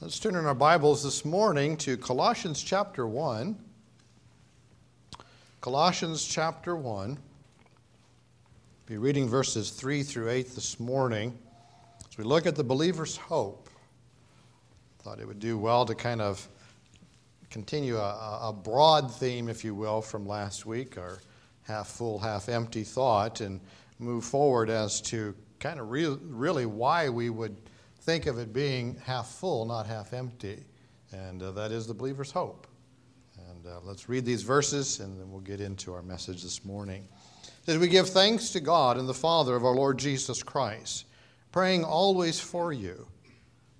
Let's turn in our Bibles this morning to Colossians chapter 1. Colossians chapter 1. Be reading verses 3 through 8 this morning. As we look at the believer's hope, thought it would do well to kind of continue a, a broad theme, if you will, from last week, our half full, half empty thought, and move forward as to kind of re- really why we would think of it being half full, not half empty. And uh, that is the believer's hope. And uh, let's read these verses and then we'll get into our message this morning. That we give thanks to God and the Father of our Lord Jesus Christ, praying always for you,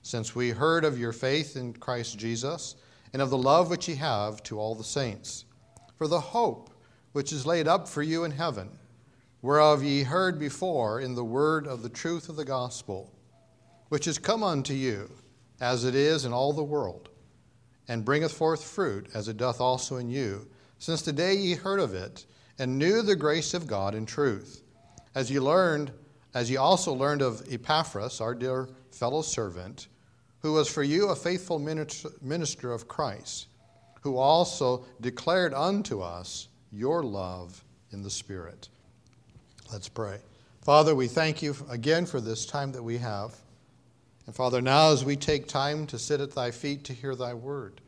since we heard of your faith in Christ Jesus and of the love which ye have to all the saints, for the hope which is laid up for you in heaven, whereof ye heard before in the word of the truth of the gospel which is come unto you, as it is in all the world, and bringeth forth fruit, as it doth also in you, since the day ye heard of it, and knew the grace of God in truth, as ye learned, as ye also learned of Epaphras, our dear fellow servant, who was for you a faithful minister of Christ, who also declared unto us your love in the Spirit. Let's pray. Father, we thank you again for this time that we have. And Father, now as we take time to sit at thy feet to hear thy word,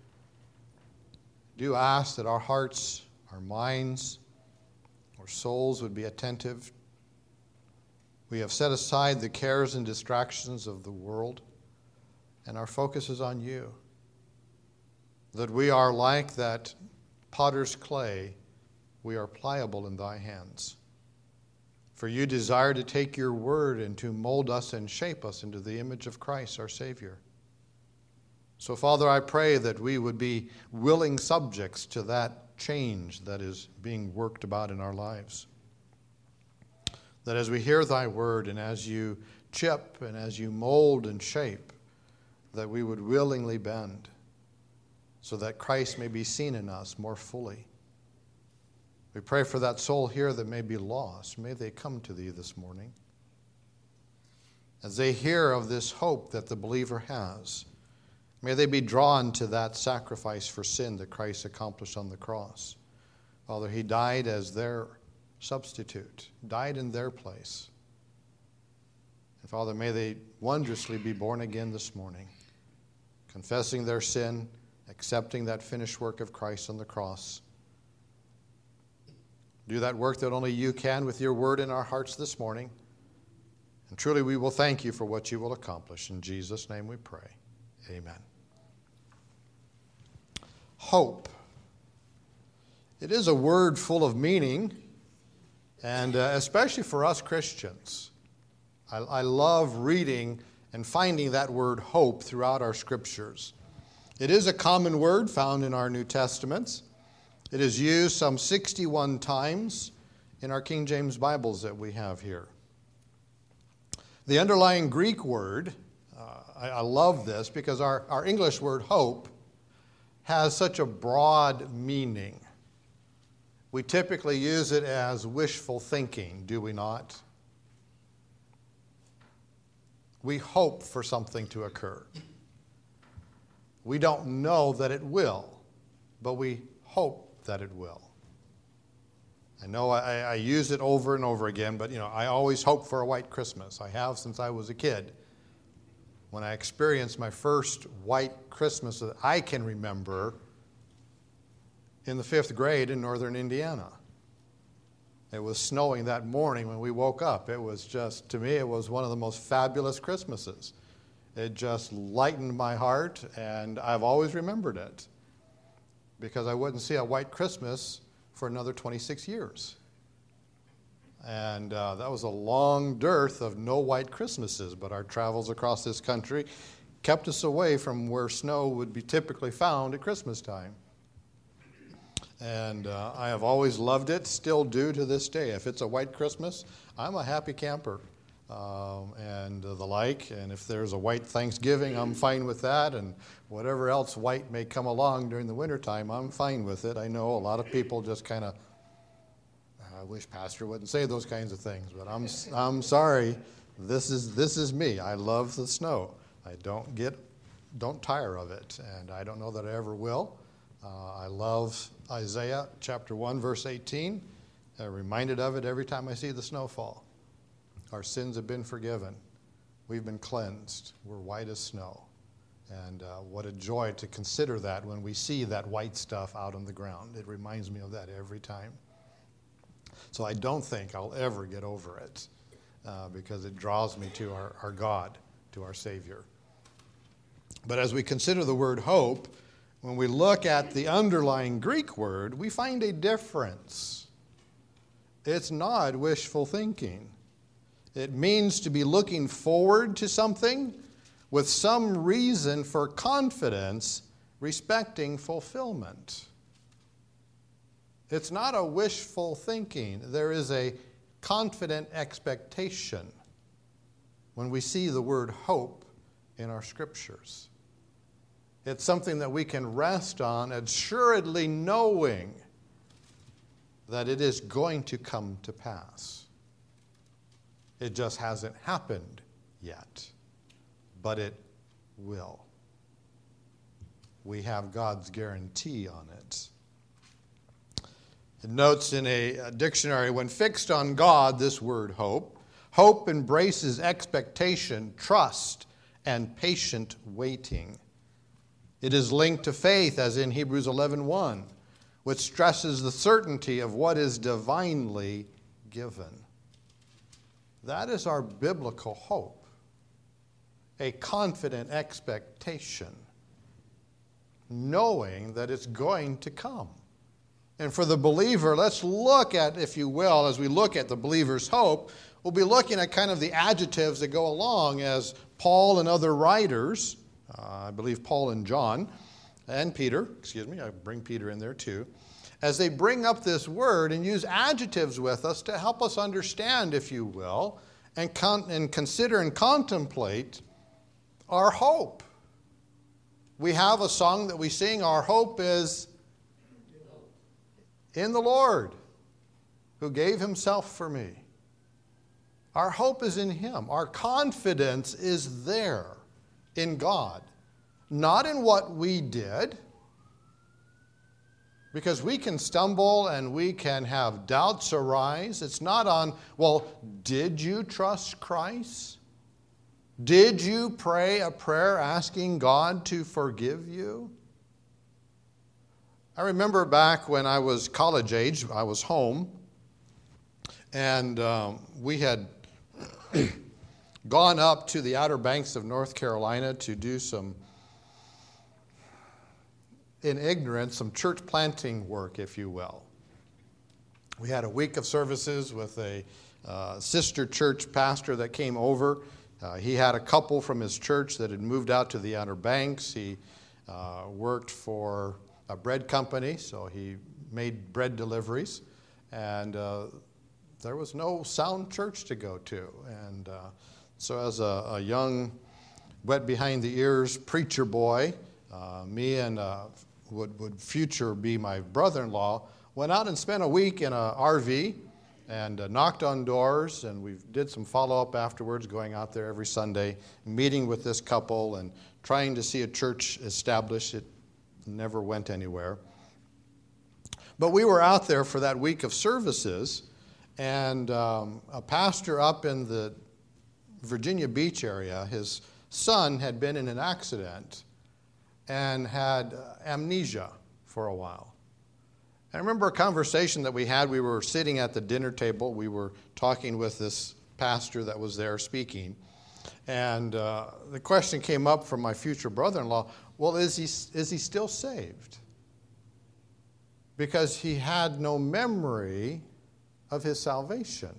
do ask that our hearts, our minds, our souls would be attentive. We have set aside the cares and distractions of the world, and our focus is on you. That we are like that potter's clay, we are pliable in thy hands. For you desire to take your word and to mold us and shape us into the image of Christ, our Savior. So, Father, I pray that we would be willing subjects to that change that is being worked about in our lives. That as we hear thy word and as you chip and as you mold and shape, that we would willingly bend so that Christ may be seen in us more fully. We pray for that soul here that may be lost. May they come to thee this morning. As they hear of this hope that the believer has, may they be drawn to that sacrifice for sin that Christ accomplished on the cross. Father, he died as their substitute, died in their place. And Father, may they wondrously be born again this morning, confessing their sin, accepting that finished work of Christ on the cross do that work that only you can with your word in our hearts this morning. And truly, we will thank you for what you will accomplish. In Jesus' name we pray. Amen. Hope. It is a word full of meaning, and uh, especially for us Christians. I, I love reading and finding that word hope throughout our scriptures. It is a common word found in our New Testaments. It is used some 61 times in our King James Bibles that we have here. The underlying Greek word, uh, I, I, love this because our, our English word hope has such a broad meaning. We typically use it as wishful thinking, do we not? We hope for something to occur. We don't know that it will, but we hope that it will. I know I, I, use it over and over again, but you know, I always hope for a white Christmas. I have since I was a kid. When I experienced my first white Christmas that I can remember in the fifth grade in northern Indiana. It was snowing that morning when we woke up. It was just, to me, it was one of the most fabulous Christmases. It just lightened my heart, and I've always remembered it because I wouldn't see a white Christmas for another 26 years. And uh, that was a long dearth of no white Christmases, but our travels across this country kept us away from where snow would be typically found at Christmas time. And uh, I have always loved it, still do to this day. If it's a white Christmas, I'm a happy camper um, and uh, the like. And if there's a white Thanksgiving, I'm fine with that. And whatever else white may come along during the wintertime, I'm fine with it. I know a lot of people just kind of, I wish Pastor wouldn't say those kinds of things, but I'm, I'm sorry. This is, this is me. I love the snow. I don't get don't tire of it, and I don't know that I ever will. Uh, I love Isaiah chapter 1, verse 18. I'm reminded of it every time I see the snowfall. Our sins have been forgiven. We've been cleansed. We're white as snow. And uh, what a joy to consider that when we see that white stuff out on the ground. It reminds me of that every time. So I don't think I'll ever get over it uh, because it draws me to our, our God, to our Savior. But as we consider the word hope, when we look at the underlying Greek word, we find a difference. It's not wishful thinking. It means to be looking forward to something with some reason for confidence respecting fulfillment. It's not a wishful thinking, there is a confident expectation when we see the word hope in our scriptures. It's something that we can rest on, assuredly knowing that it is going to come to pass. It just hasn't happened yet, but it will. We have God's guarantee on it. It notes in a, dictionary when fixed on God, this word hope, hope embraces expectation, trust, and patient waiting. It is linked to faith, as in Hebrews 11 1, which stresses the certainty of what is divinely given. That is our biblical hope, a confident expectation, knowing that it's going to come. And for the believer, let's look at, if you will, as we look at the believer's hope, we'll be looking at kind of the adjectives that go along as Paul and other writers uh, I believe Paul and John, and Peter, excuse me, I bring Peter in there too, as they bring up this word and use adjectives with us to help us understand, if you will, and, con- and consider and contemplate our hope. We have a song that we sing, Our hope is in the Lord who gave himself for me. Our hope is in him, our confidence is there in God, not in what we did, because we can stumble and we can have doubts arise. It's not on, well, did you trust Christ? Did you pray a prayer asking God to forgive you? I remember back when I was college age, I was home, and um, we had gone up to the Outer Banks of North Carolina to do some, in ignorance, some church planting work, if you will. We had a week of services with a uh, sister church pastor that came over. Uh, he had a couple from his church that had moved out to the Outer Banks. He uh, worked for a bread company, so he made bread deliveries. And uh, there was no sound church to go to. And uh, so, as a, a young, wet behind the ears preacher boy, uh, me and uh, would, would future be my brother in law went out and spent a week in an RV and uh, knocked on doors and we did some follow-up afterwards going out there every sunday meeting with this couple and trying to see a church established. It never went anywhere. But we were out there for that week of services and um, a pastor up in the Virginia Beach area, his son had been in an accident and had uh, amnesia for a while. I remember a conversation that we had. We were sitting at the dinner table. We were talking with this pastor that was there speaking. And uh, the question came up from my future brother in law well, is he, is he still saved? Because he had no memory of his salvation.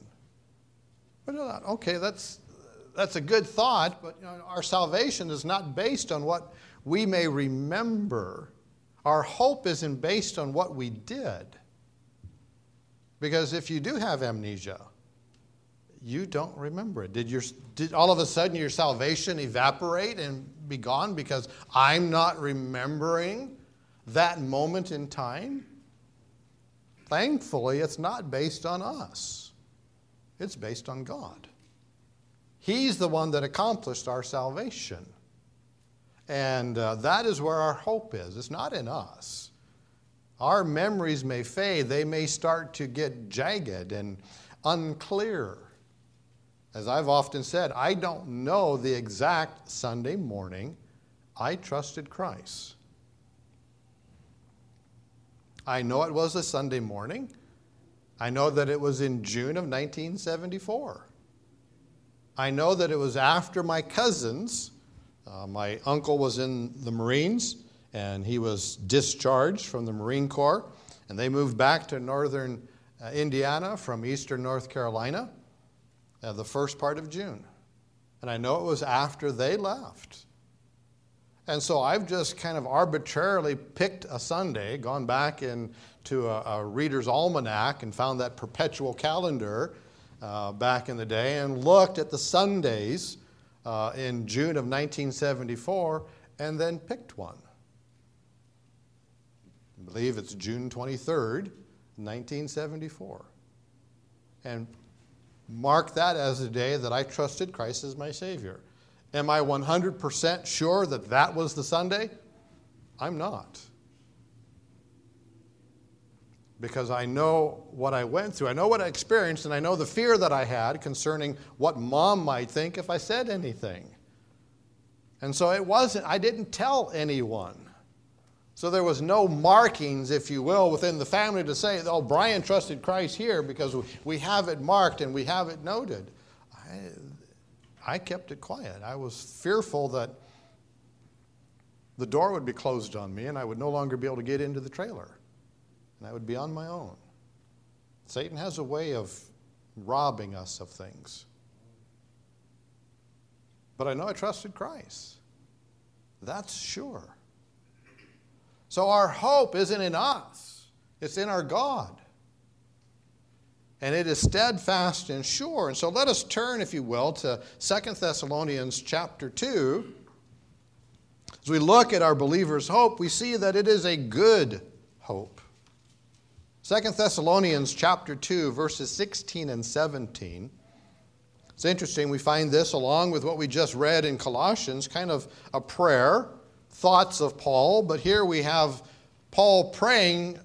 But okay, that's, that's a good thought, but you know, our salvation is not based on what we may remember. Our hope isn't based on what we did. Because if you do have amnesia, you don't remember it. Did, your, did all of a sudden your salvation evaporate and be gone because I'm not remembering that moment in time? Thankfully, it's not based on us, it's based on God. He's the one that accomplished our salvation. And uh, that is where our hope is. It's not in us. Our memories may fade, they may start to get jagged and unclear. As I've often said, I don't know the exact Sunday morning I trusted Christ. I know it was a Sunday morning. I know that it was in June of 1974. I know that it was after my cousins. Uh, my uncle was in the Marines and he was discharged from the Marine Corps, and they moved back to northern uh, Indiana from eastern North Carolina uh, the first part of June. And I know it was after they left. And so I've just kind of arbitrarily picked a Sunday, gone back into a, a reader's almanac and found that perpetual calendar uh, back in the day and looked at the Sundays uh, in June of 1974 and then picked one. I believe it's June 23rd, 1974. And mark that as the day that I trusted Christ as my Savior. Am I 100% sure that that was the Sunday? I'm not. Because I know what I went through, I know what I experienced, and I know the fear that I had concerning what mom might think if I said anything. And so it wasn't, I didn't tell anyone. So there was no markings, if you will, within the family to say, oh, Brian trusted Christ here because we have it marked and we have it noted. I, I kept it quiet. I was fearful that the door would be closed on me and I would no longer be able to get into the trailer. And I would be on my own. Satan has a way of robbing us of things. But I know I trusted Christ. That's sure. So our hope isn't in us, it's in our God and it is steadfast and sure. And so let us turn, if you will, to Second Thessalonians chapter 2. As we look at our believer's hope, we see that it is a good hope. Second Thessalonians chapter 2, verses 16 and 17. It's interesting, we find this along with what we just read in Colossians, kind of a prayer, thoughts of Paul, but here we have Paul praying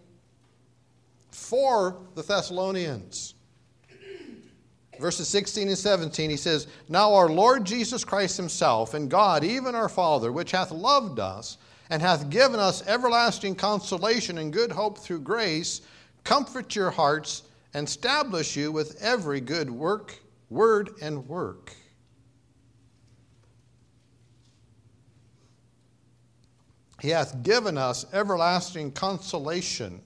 for the Thessalonians. Verses 16 and 17, he says, Now our Lord Jesus Christ himself, and God, even our Father, which hath loved us, and hath given us everlasting consolation and good hope through grace, comfort your hearts and establish you with every good work, word, and work. He hath given us everlasting consolation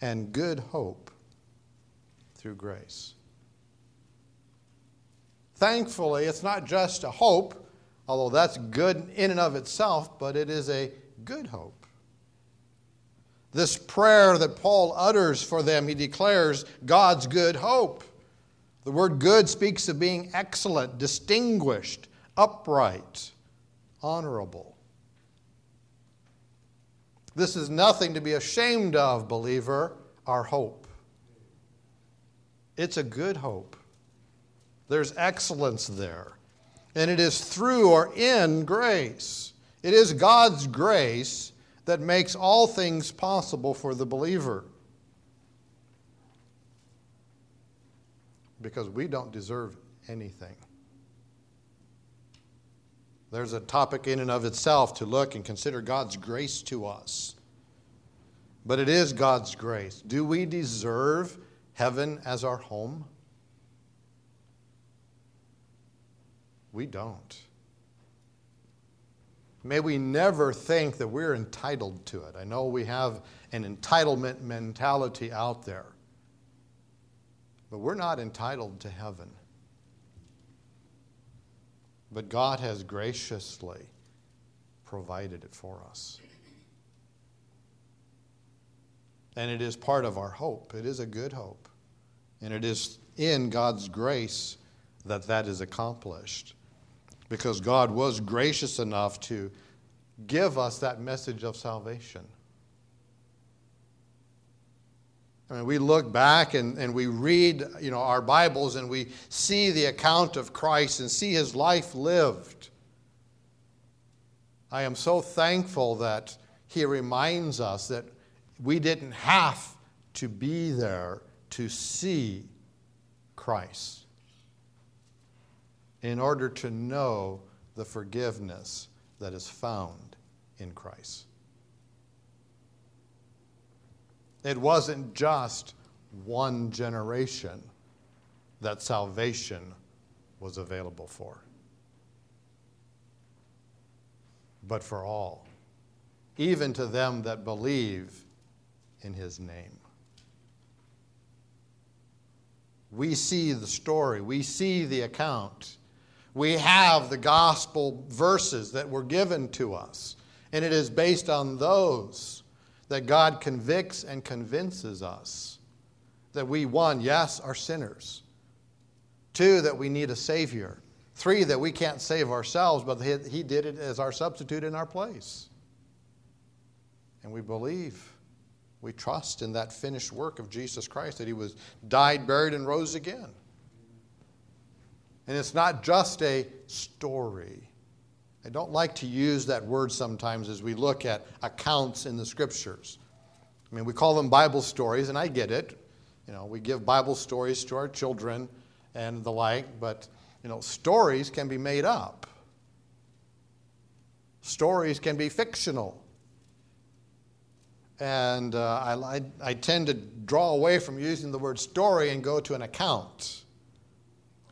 and good hope through grace. Thankfully, it's not just a hope, although that's good in and of itself, but it is a good hope. This prayer that Paul utters for them, he declares God's good hope. The word good speaks of being excellent, distinguished, upright, honorable. This is nothing to be ashamed of, believer, our hope. It's a good hope. There's excellence there. And it is through or in grace. It is God's grace that makes all things possible for the believer. Because we don't deserve anything. There's a topic in and of itself to look and consider God's grace to us. But it is God's grace. Do we deserve heaven as our home? We don't. May we never think that we're entitled to it. I know we have an entitlement mentality out there, but we're not entitled to heaven but God has graciously provided it for us. And it is part of our hope. It is a good hope. And it is in God's grace that that is accomplished. Because God was gracious enough to give us that message of salvation. I mean, we look back and, and we read you know, our Bibles and we see the account of Christ and see his life lived. I am so thankful that he reminds us that we didn't have to be there to see Christ in order to know the forgiveness that is found in Christ. It wasn't just one generation that salvation was available for, but for all, even to them that believe in his name. We see the story, we see the account. We have the gospel verses that were given to us, and it is based on those that God convicts and convinces us that we, one, yes, are sinners, two, that we need a Savior, three, that we can't save ourselves, but He did it as our substitute in our place. And we believe we trust in that finished work of Jesus Christ, that he was died, buried, and rose again. And it's not just a story. I don't like to use that word sometimes as we look at accounts in the scriptures. I mean, we call them Bible stories, and I get it. You know, we give Bible stories to our children and the like, but, you know, stories can be made up. Stories can be fictional. And uh, I, I tend to draw away from using the word story and go to an account.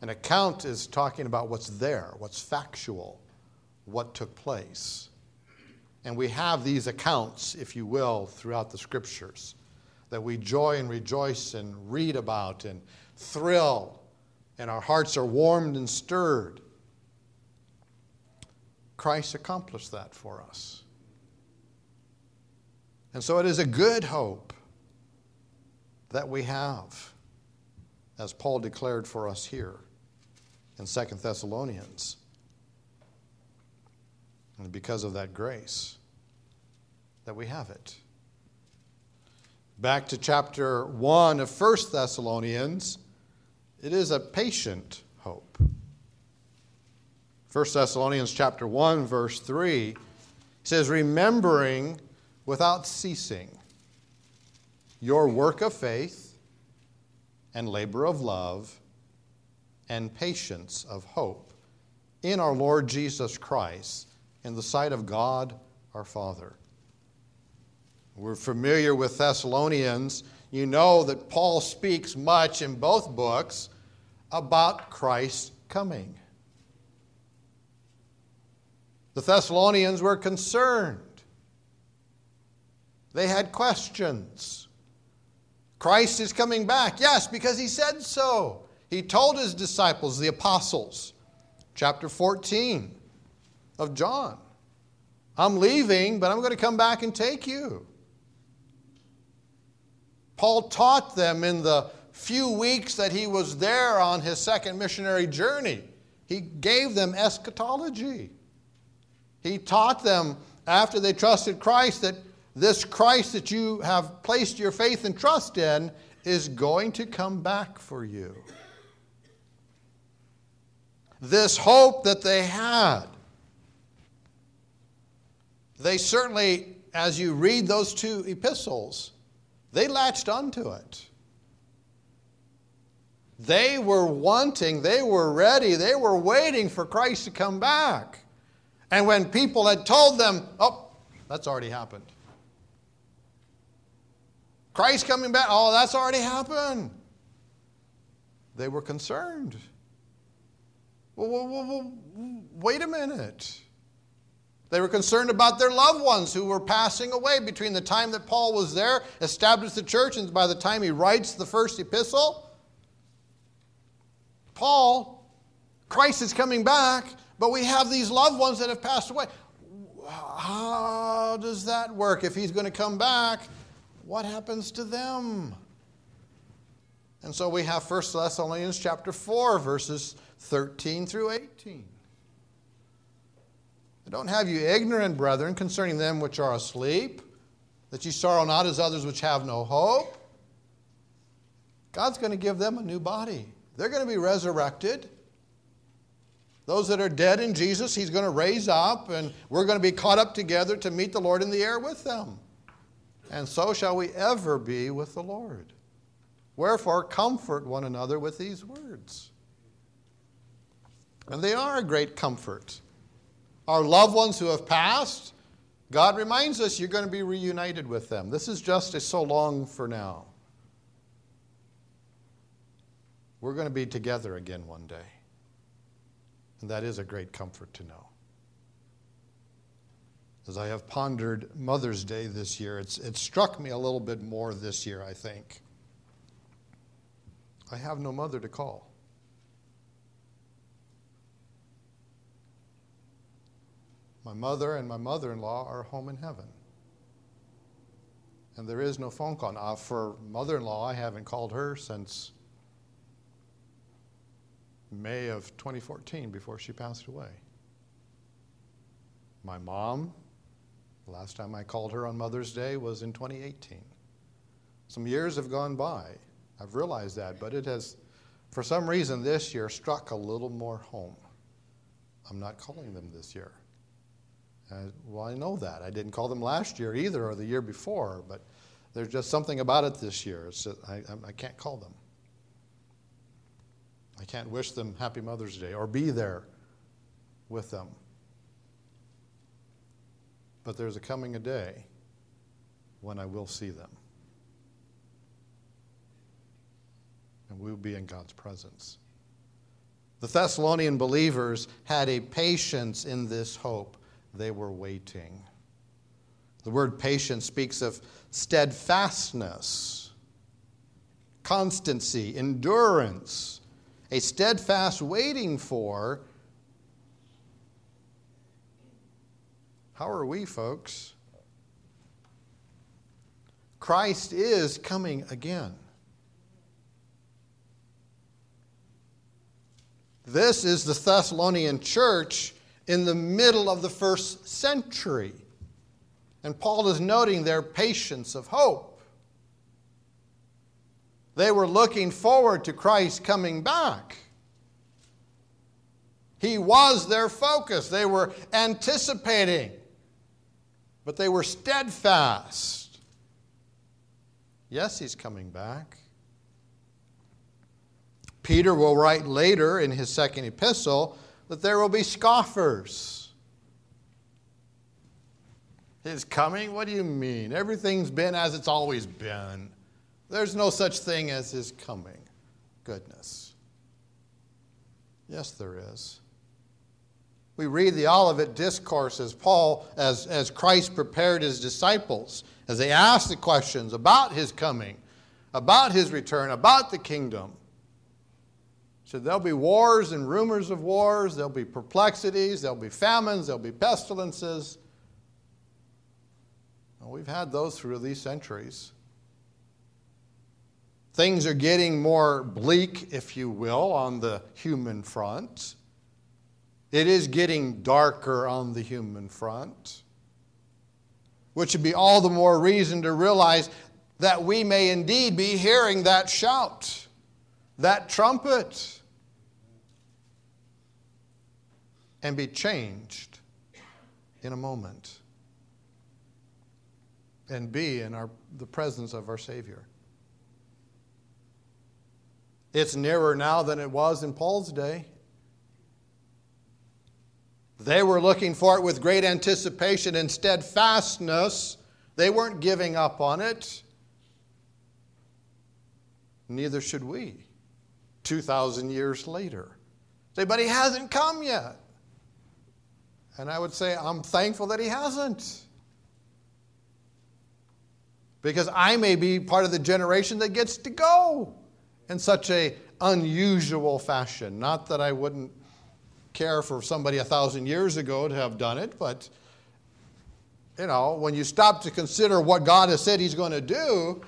An account is talking about what's there, what's factual, what took place. And we have these accounts, if you will, throughout the scriptures that we joy and rejoice and read about and thrill, and our hearts are warmed and stirred. Christ accomplished that for us. And so it is a good hope that we have, as Paul declared for us here in Second Thessalonians. And because of that grace, that we have it. Back to chapter 1 of First Thessalonians, it is a patient hope. 1 Thessalonians chapter 1 verse 3 says remembering without ceasing your work of faith and labor of love and patience of hope in our Lord Jesus Christ in the sight of God our Father. We're familiar with Thessalonians. You know that Paul speaks much in both books about Christ's coming. The Thessalonians were concerned they had questions. Christ is coming back. Yes, because he said so. He told his disciples, the apostles, chapter 14 of John, I'm leaving, but I'm going to come back and take you. Paul taught them in the few weeks that he was there on his second missionary journey. He gave them eschatology. He taught them after they trusted Christ that this Christ that you have placed your faith and trust in is going to come back for you. This hope that they had, they certainly, as you read those two epistles, they latched onto it. They were wanting, they were ready, they were waiting for Christ to come back. And when people had told them, oh, that's already happened. Christ coming back, oh, that's already happened. They were concerned. Well, well, well, wait a minute. They were concerned about their loved ones who were passing away between the time that Paul was there, established the church, and by the time he writes the first epistle. Paul, Christ is coming back, but we have these loved ones that have passed away. How does that work if he's going to come back? what happens to them? And so we have 1 Thessalonians chapter 4, verses 13 through 18. I don't have you ignorant, brethren, concerning them which are asleep, that ye sorrow not as others which have no hope. God's going to give them a new body. They're going to be resurrected. Those that are dead in Jesus, He's going to raise up, and we're going to be caught up together to meet the Lord in the air with them. And so shall we ever be with the Lord. Wherefore, comfort one another with these words. And they are a great comfort. Our loved ones who have passed, God reminds us you're going to be reunited with them. This is just a so long for now. We're going to be together again one day. And that is a great comfort to know. As I have pondered Mother's Day this year, it's, it struck me a little bit more this year, I think. I have no mother to call. My mother and my mother in law are home in heaven. And there is no phone call. Now, for mother in law, I haven't called her since May of 2014 before she passed away. My mom, the last time I called her on Mother's Day was in 2018. Some years have gone by. I've realized that, but it has, for some reason, this year struck a little more home. I'm not calling them this year. Uh, well, I know that. I didn't call them last year either or the year before, but there's just something about it this year. Just, I, I can't call them. I can't wish them Happy Mother's Day or be there with them. But there's a coming a day when I will see them. And we will be in God's presence. The Thessalonian believers had a patience in this hope. They were waiting. The word patience speaks of steadfastness, constancy, endurance a steadfast waiting for. How are we, folks? Christ is coming again. This is the Thessalonian church in the middle of the first century. And Paul is noting their patience of hope. They were looking forward to Christ coming back. He was their focus. They were anticipating, but they were steadfast. Yes, he's coming back. Peter will write later in his second epistle that there will be scoffers. His coming? What do you mean? Everything's been as it's always been. There's no such thing as his coming. Goodness. Yes, there is. We read the Olivet Discourse as Paul, as, as Christ prepared his disciples, as they asked the questions about his coming, about his return, about the kingdom. There'll be wars and rumors of wars, there'll be perplexities, there'll be famines, there'll be pestilences. Well, we've had those through these centuries. Things are getting more bleak, if you will, on the human front. It is getting darker on the human front, which would be all the more reason to realize that we may indeed be hearing that shout, that trumpet, and be changed in a moment and be in our, the presence of our Savior. It's nearer now than it was in Paul's day. They were looking for it with great anticipation and steadfastness. They weren't giving up on it. Neither should we, 2,000 years later. Say, but he hasn't come yet. And I would say, I'm thankful that he hasn't. Because I may be part of the generation that gets to go in such a unusual fashion. Not that I wouldn't care for somebody a thousand years ago to have done it, but you know, when you stop to consider what God has said He's going to do,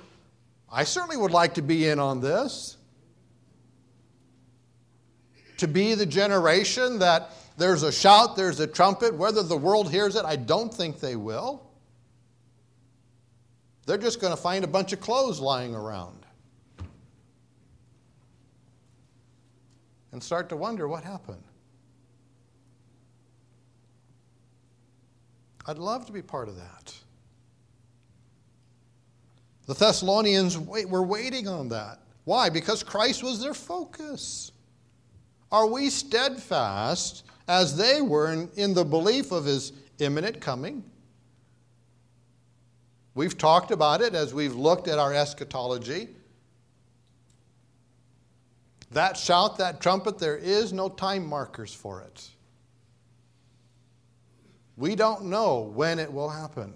I certainly would like to be in on this. To be the generation that there's a shout, there's a trumpet. Whether the world hears it, I don't think they will. They're just going to find a bunch of clothes lying around and start to wonder what happened. I'd love to be part of that. The Thessalonians wait, were waiting on that. Why? Because Christ was their focus. Are we steadfast as they were in, in the belief of his imminent coming? We've talked about it as we've looked at our eschatology. That shout, that trumpet, there is no time markers for it. We don't know when it will happen.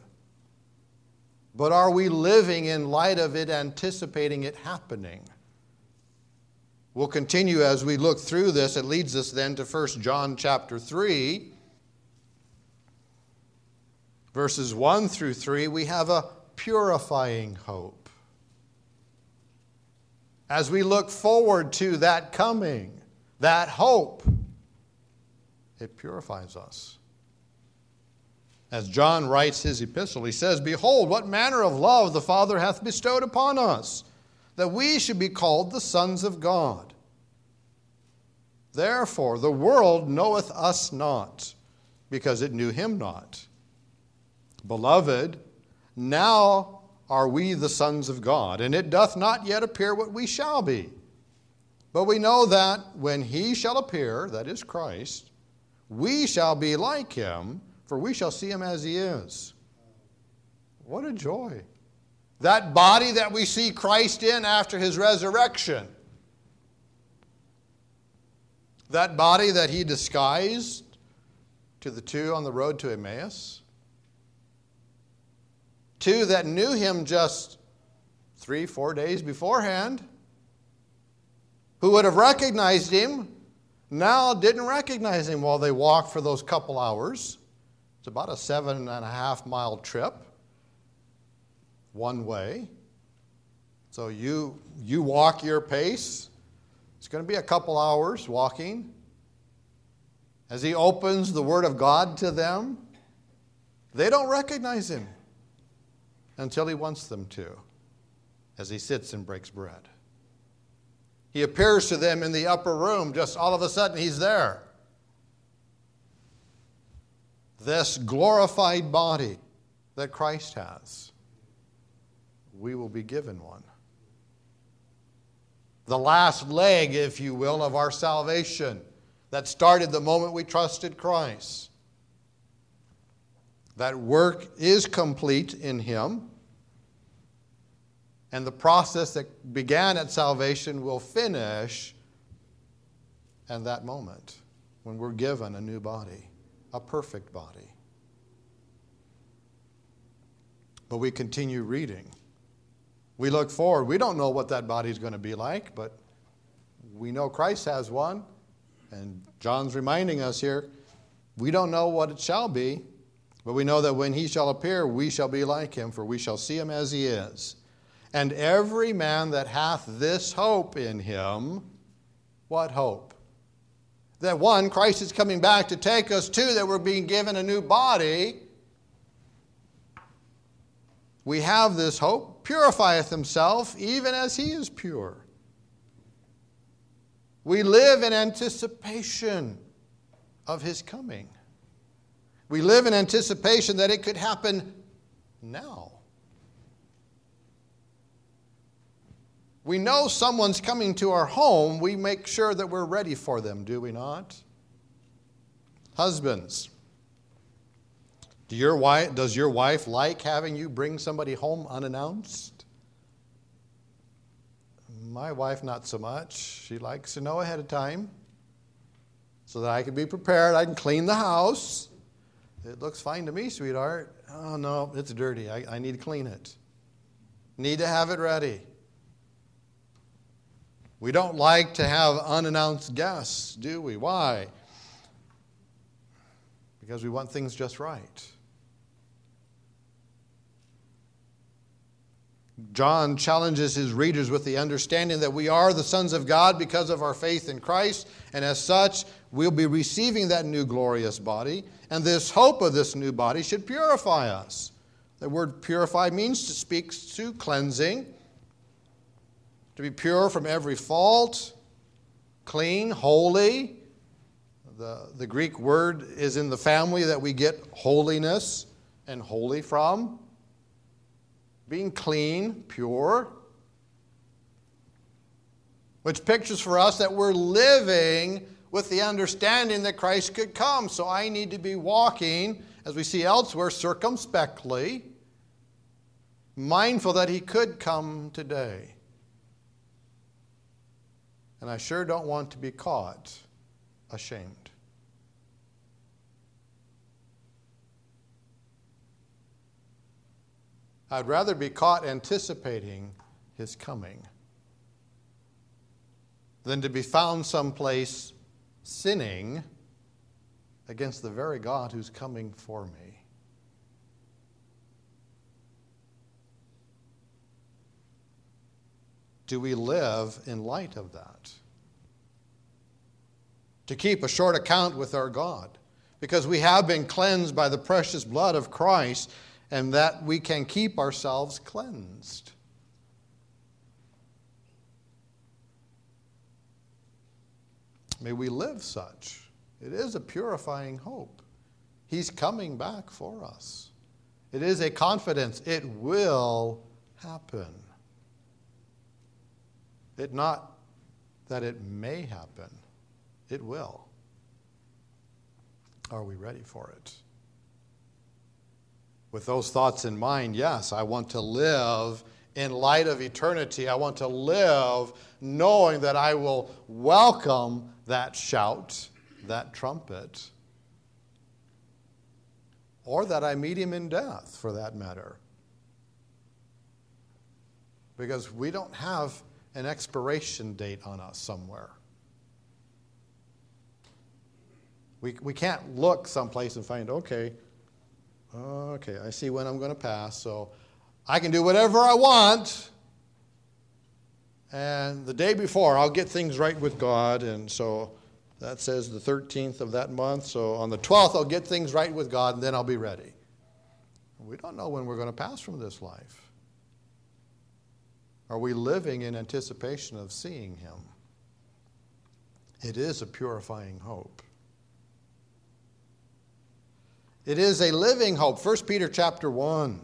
But are we living in light of it, anticipating it happening? We'll continue as we look through this. It leads us then to 1 John chapter 3. Verses 1 through 3, we have a purifying hope. As we look forward to that coming, that hope, it purifies us. As John writes his epistle, he says, Behold, what manner of love the Father hath bestowed upon us, that we should be called the sons of God. Therefore, the world knoweth us not, because it knew him not. Beloved, now are we the sons of God, and it doth not yet appear what we shall be. But we know that when he shall appear, that is Christ, we shall be like him for we shall see him as he is. What a joy. That body that we see Christ in after his resurrection, that body that he disguised to the two on the road to Emmaus, two that knew him just three, four days beforehand, who would have recognized him, now didn't recognize him while they walked for those couple hours. It's about a seven and a half mile trip, one way. So you, you walk your pace. It's going to be a couple hours walking. As he opens the Word of God to them, they don't recognize him until he wants them to, as he sits and breaks bread. He appears to them in the upper room, just all of a sudden he's there this glorified body that Christ has, we will be given one. The last leg, if you will, of our salvation that started the moment we trusted Christ. That work is complete in Him. And the process that began at salvation will finish at that moment when we're given a new body a perfect body. But we continue reading. We look forward. We don't know what that body is going to be like, but we know Christ has one. And John's reminding us here we don't know what it shall be, but we know that when he shall appear, we shall be like him, for we shall see him as he is. And every man that hath this hope in him, what hope? that one, Christ is coming back to take us, two, that we're being given a new body. We have this hope, purifieth himself even as he is pure. We live in anticipation of his coming. We live in anticipation that it could happen now. we know someone's coming to our home, we make sure that we're ready for them, do we not? Husbands, do your wife, does your wife like having you bring somebody home unannounced? My wife, not so much. She likes to know ahead of time so that I can be prepared. I can clean the house. It looks fine to me, sweetheart. Oh, no, it's dirty. I, I need to clean it. Need to have it ready. We don't like to have unannounced guests, do we? Why? Because we want things just right. John challenges his readers with the understanding that we are the sons of God because of our faith in Christ, and as such, we'll be receiving that new glorious body, and this hope of this new body should purify us. The word purify means to speak to cleansing to be pure from every fault, clean, holy. The, the Greek word is in the family that we get holiness. and holy from being clean, pure, which pictures for us that we're living with the understanding that Christ could come. So I need to be walking, as we see elsewhere, circumspectly, mindful that he could come today. And I sure don't want to be caught ashamed. I'd rather be caught anticipating his coming than to be found someplace sinning against the very God who's coming for me. Do we live in light of that? To keep a short account with our God, because we have been cleansed by the precious blood of Christ, and that we can keep ourselves cleansed. May we live such. It is a purifying hope. He's coming back for us. It is a confidence. It will happen. It not that it may happen, it will. Are we ready for it? With those thoughts in mind, yes, I want to live in light of eternity. I want to live knowing that I will welcome that shout, that trumpet, or that I meet him in death, for that matter. Because we don't have an expiration date on us somewhere. We, we can't look someplace and find, okay, okay, I see when I'm going to pass, so I can do whatever I want. And the day before, I'll get things right with God. And so that says the 13th of that month. So on the 12th, I'll get things right with God, and then I'll be ready. We don't know when we're going to pass from this life. Are we living in anticipation of seeing Him? It is a purifying hope. It is a living hope. 1 Peter chapter 1.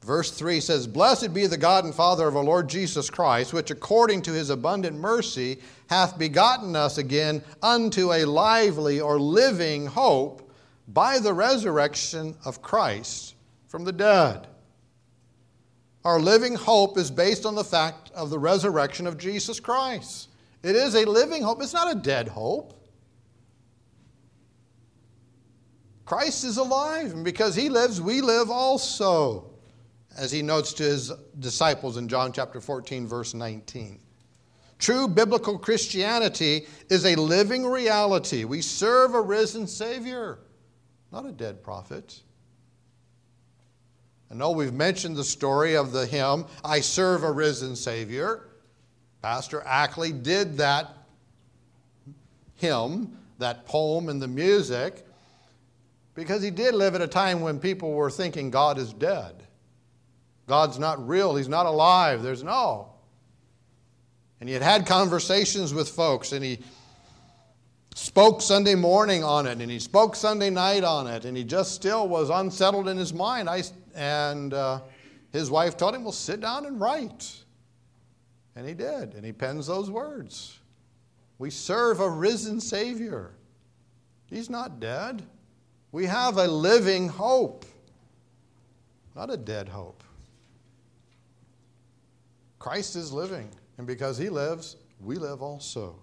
Verse 3 says, Blessed be the God and Father of our Lord Jesus Christ, which according to his abundant mercy hath begotten us again unto a lively or living hope by the resurrection of Christ from the dead. Our living hope is based on the fact of the resurrection of Jesus Christ. It is a living hope, it's not a dead hope. Christ is alive, and because he lives, we live also as he notes to his disciples in John chapter 14, verse 19. True biblical Christianity is a living reality. We serve a risen Savior, not a dead prophet. I know we've mentioned the story of the hymn, I Serve a Risen Savior. Pastor Ackley did that hymn, that poem, and the music because he did live at a time when people were thinking God is dead. God's not real. He's not alive. There's no. And he had had conversations with folks, and he spoke Sunday morning on it, and he spoke Sunday night on it, and he just still was unsettled in his mind. I, and uh, his wife told him, Well, sit down and write. And he did, and he pens those words. We serve a risen Savior. He's not dead. We have a living hope, not a dead hope. Christ is living, and because he lives, we live also.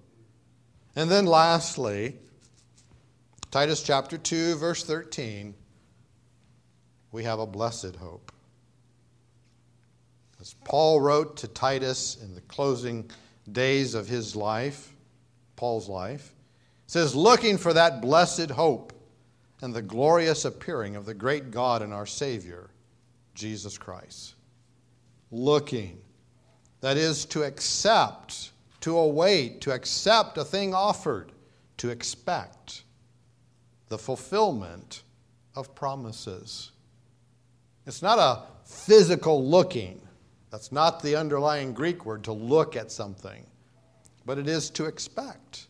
And then lastly, Titus chapter 2, verse 13, we have a blessed hope. As Paul wrote to Titus in the closing days of his life, Paul's life, says, looking for that blessed hope and the glorious appearing of the great God and our Savior, Jesus Christ. Looking that is, to accept, to await, to accept a thing offered, to expect the fulfillment of promises. It's not a physical looking. That's not the underlying Greek word to look at something, but it is to expect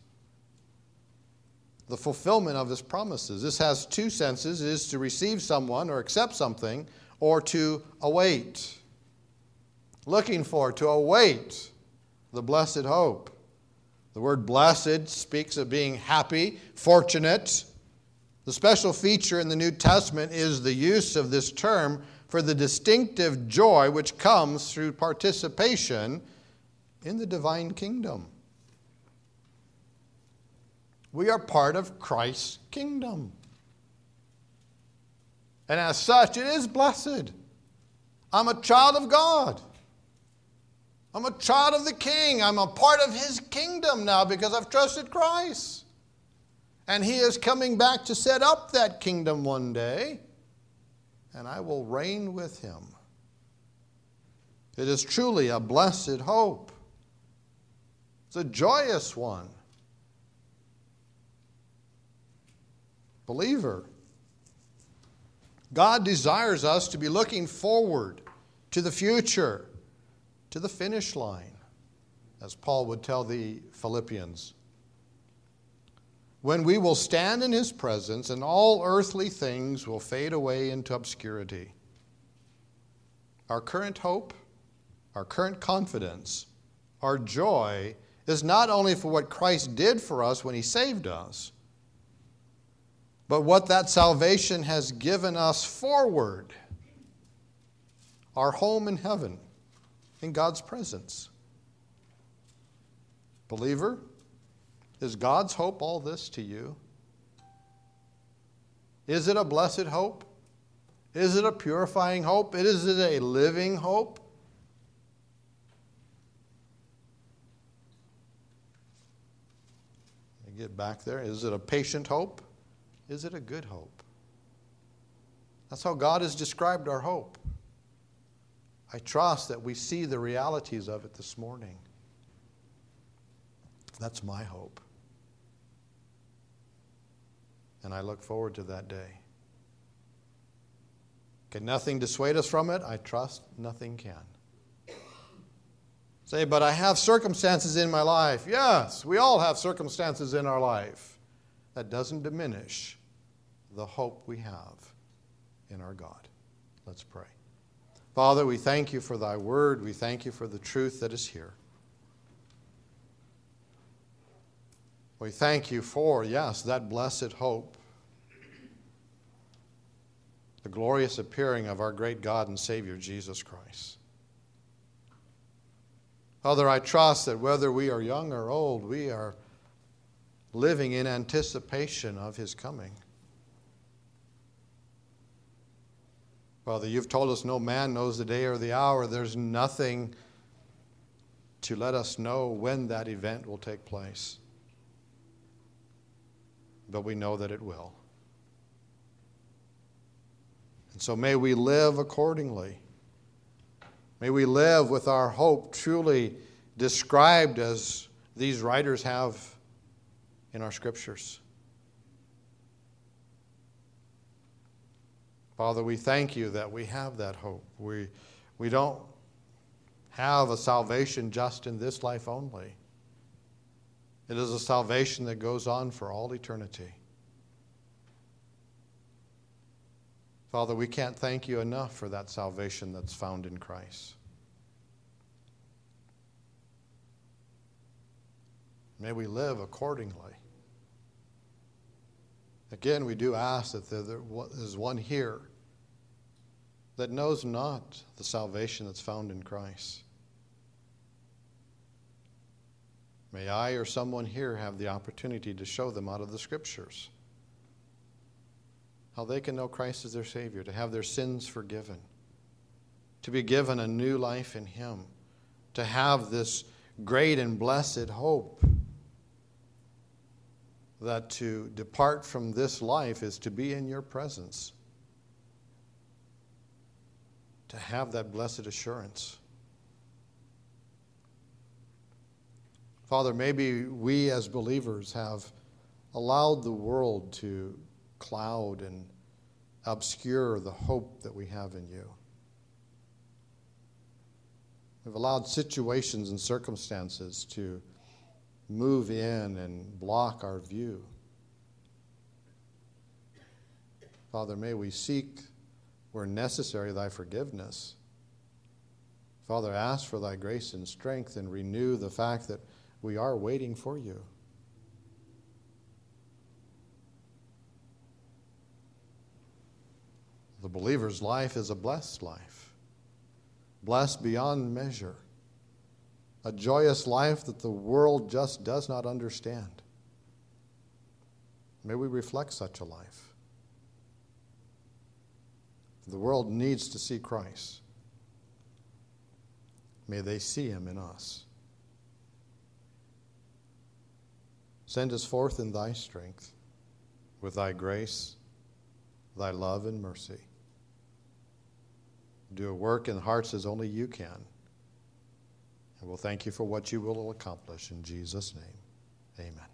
the fulfillment of his promises. This has two senses it is to receive someone or accept something, or to await. Looking for, to await the blessed hope. The word blessed speaks of being happy, fortunate. The special feature in the New Testament is the use of this term for the distinctive joy which comes through participation in the divine kingdom. We are part of Christ's kingdom. And as such, it is blessed. I'm a child of God. I'm a child of the King. I'm a part of His kingdom now because I've trusted Christ. And He is coming back to set up that kingdom one day, and I will reign with Him. It is truly a blessed hope. It's a joyous one. Believer, God desires us to be looking forward to the future, to the finish line, as Paul would tell the Philippians. When we will stand in his presence and all earthly things will fade away into obscurity. Our current hope, our current confidence, our joy is not only for what Christ did for us when he saved us, but what that salvation has given us forward our home in heaven, in God's presence. Believer, is God's hope all this to you? Is it a blessed hope? Is it a purifying hope? Is it a living hope? get back there. Is it a patient hope? Is it a good hope? That's how God has described our hope. I trust that we see the realities of it this morning. That's my hope. And I look forward to that day. Can nothing dissuade us from it? I trust nothing can. Say, but I have circumstances in my life. Yes, we all have circumstances in our life. That doesn't diminish the hope we have in our God. Let's pray. Father, we thank you for thy word. We thank you for the truth that is here. We thank you for, yes, that blessed hope, the glorious appearing of our great God and Savior, Jesus Christ. Father, I trust that whether we are young or old, we are living in anticipation of his coming. Father, you've told us no man knows the day or the hour. There's nothing to let us know when that event will take place. But we know that it will. And so may we live accordingly. May we live with our hope truly described as these writers have in our scriptures. Father, we thank you that we have that hope. We, we don't have a salvation just in this life only. It is a salvation that goes on for all eternity. Father, we can't thank you enough for that salvation that's found in Christ. May we live accordingly. Again, we do ask that there is one here that knows not the salvation that's found in Christ. May I or someone here have the opportunity to show them out of the Scriptures how they can know Christ as their Savior, to have their sins forgiven, to be given a new life in Him, to have this great and blessed hope that to depart from this life is to be in your presence, to have that blessed assurance. Father, maybe we as believers have allowed the world to cloud and obscure the hope that we have in you. We've allowed situations and circumstances to move in and block our view. Father, may we seek, where necessary, thy forgiveness. Father, ask for thy grace and strength and renew the fact that we are waiting for you. The believer's life is a blessed life, blessed beyond measure, a joyous life that the world just does not understand. May we reflect such a life. The world needs to see Christ. May they see him in us. Send us forth in thy strength, with thy grace, thy love, and mercy. Do a work in hearts as only you can. And we'll thank you for what you will accomplish in Jesus' name. Amen.